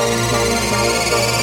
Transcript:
Thank